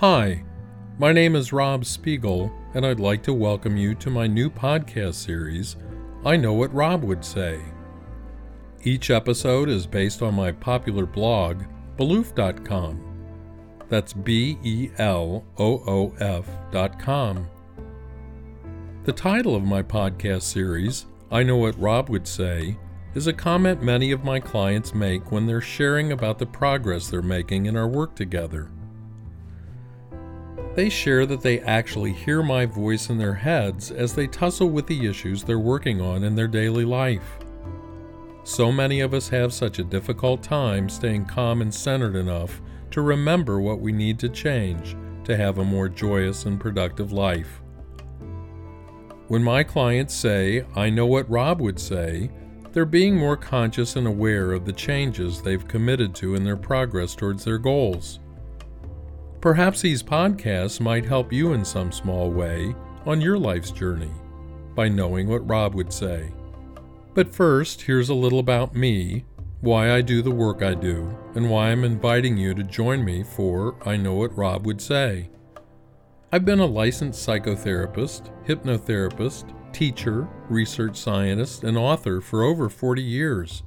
Hi, my name is Rob Spiegel, and I'd like to welcome you to my new podcast series, I Know What Rob Would Say. Each episode is based on my popular blog, Beloof.com. That's B E L O O F.com. The title of my podcast series, I Know What Rob Would Say, is a comment many of my clients make when they're sharing about the progress they're making in our work together. They share that they actually hear my voice in their heads as they tussle with the issues they're working on in their daily life. So many of us have such a difficult time staying calm and centered enough to remember what we need to change to have a more joyous and productive life. When my clients say, I know what Rob would say, they're being more conscious and aware of the changes they've committed to in their progress towards their goals. Perhaps these podcasts might help you in some small way on your life's journey by knowing what Rob would say. But first, here's a little about me, why I do the work I do, and why I'm inviting you to join me for I Know What Rob Would Say. I've been a licensed psychotherapist, hypnotherapist, teacher, research scientist, and author for over 40 years.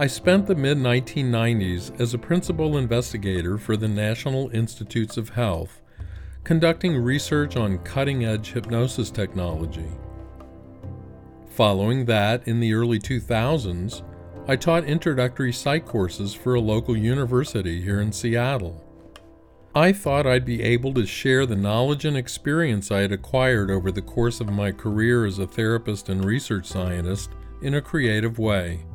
I spent the mid 1990s as a principal investigator for the National Institutes of Health, conducting research on cutting edge hypnosis technology. Following that, in the early 2000s, I taught introductory psych courses for a local university here in Seattle. I thought I'd be able to share the knowledge and experience I had acquired over the course of my career as a therapist and research scientist in a creative way.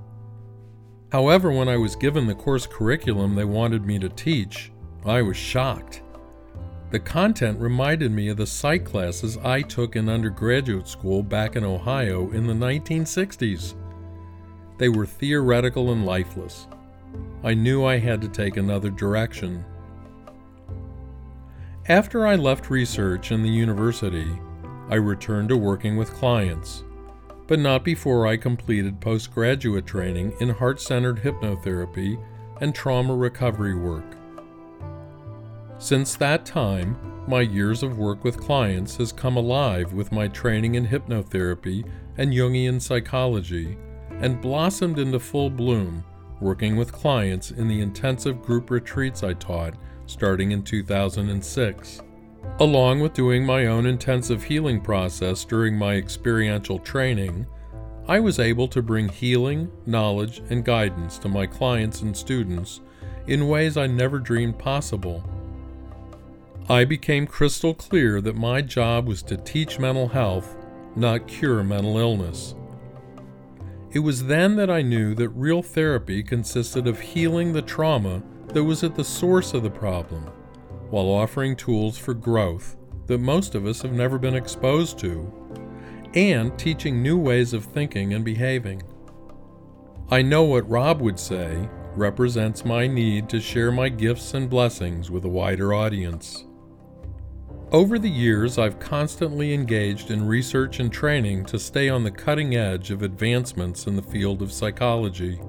However, when I was given the course curriculum they wanted me to teach, I was shocked. The content reminded me of the psych classes I took in undergraduate school back in Ohio in the 1960s. They were theoretical and lifeless. I knew I had to take another direction. After I left research in the university, I returned to working with clients, but not before I completed postgraduate training in heart centered hypnotherapy and trauma recovery work. Since that time, my years of work with clients has come alive with my training in hypnotherapy and Jungian psychology and blossomed into full bloom working with clients in the intensive group retreats I taught starting in 2006. Along with doing my own intensive healing process during my experiential training, I was able to bring healing, knowledge, and guidance to my clients and students in ways I never dreamed possible. I became crystal clear that my job was to teach mental health, not cure mental illness. It was then that I knew that real therapy consisted of healing the trauma that was at the source of the problem, while offering tools for growth that most of us have never been exposed to, and teaching new ways of thinking and behaving. I know what Rob would say represents my need to share my gifts and blessings with a wider audience. Over the years, I've constantly engaged in research and training to stay on the cutting edge of advancements in the field of psychology.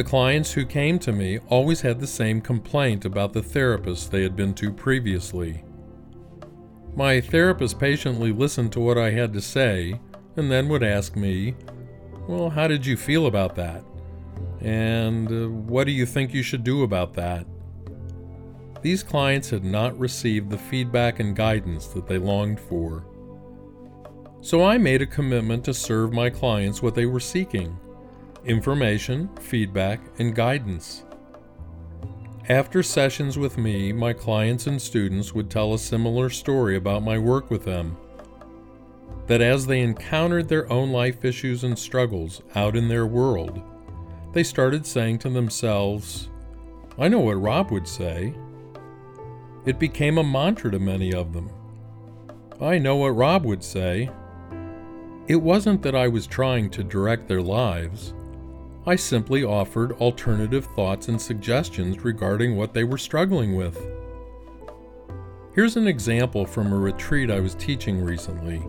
The clients who came to me always had the same complaint about the therapist they had been to previously. My therapist patiently listened to what I had to say and then would ask me, Well, how did you feel about that? And uh, what do you think you should do about that? These clients had not received the feedback and guidance that they longed for. So I made a commitment to serve my clients what they were seeking information, feedback, and guidance. After sessions with me, my clients and students would tell a similar story about my work with them. That as they encountered their own life issues and struggles out in their world, they started saying to themselves, I know what Rob would say. It became a mantra to many of them. I know what Rob would say. It wasn't that I was trying to direct their lives. I simply offered alternative thoughts and suggestions regarding what they were struggling with. Here's an example from a retreat I was teaching recently.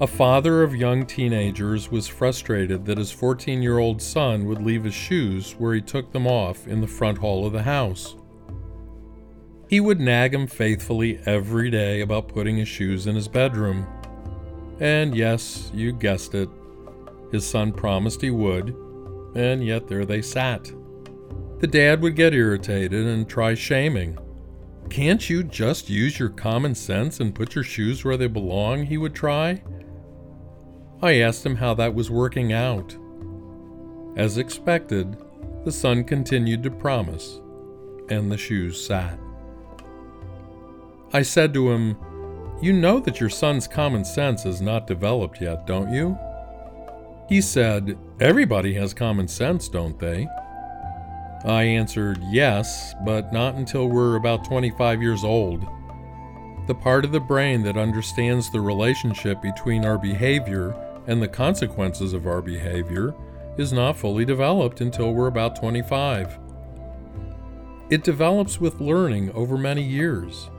A father of young teenagers was frustrated that his 14 year old son would leave his shoes where he took them off in the front hall of the house. He would nag him faithfully every day about putting his shoes in his bedroom. And yes, you guessed it, his son promised he would, and yet there they sat. The dad would get irritated and try shaming. Can't you just use your common sense and put your shoes where they belong? He would try. I asked him how that was working out. As expected, the son continued to promise, and the shoes sat. I said to him, You know that your son's common sense is not developed yet, don't you? He said, Everybody has common sense, don't they? I answered yes, but not until we're about 25 years old. The part of the brain that understands the relationship between our behavior and the consequences of our behavior is not fully developed until we're about 25. It develops with learning over many years.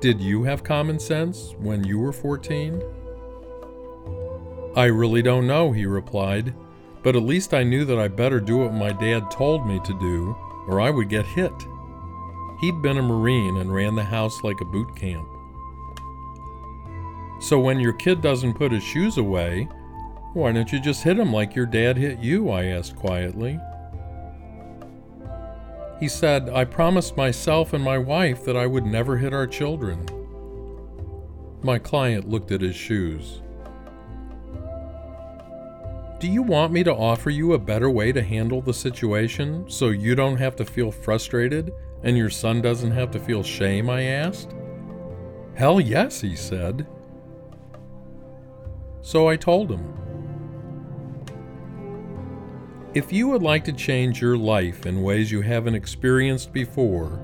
Did you have common sense when you were 14? I really don't know, he replied. But at least I knew that I better do what my dad told me to do, or I would get hit. He'd been a Marine and ran the house like a boot camp. So when your kid doesn't put his shoes away, why don't you just hit him like your dad hit you? I asked quietly. He said, I promised myself and my wife that I would never hit our children. My client looked at his shoes. Do you want me to offer you a better way to handle the situation so you don't have to feel frustrated and your son doesn't have to feel shame? I asked. Hell yes, he said. So I told him. If you would like to change your life in ways you haven't experienced before,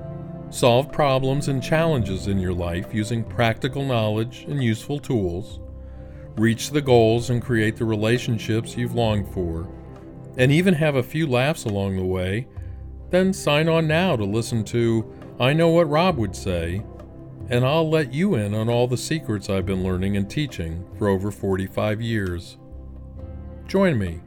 solve problems and challenges in your life using practical knowledge and useful tools, reach the goals and create the relationships you've longed for, and even have a few laughs along the way, then sign on now to listen to I Know What Rob Would Say, and I'll let you in on all the secrets I've been learning and teaching for over 45 years. Join me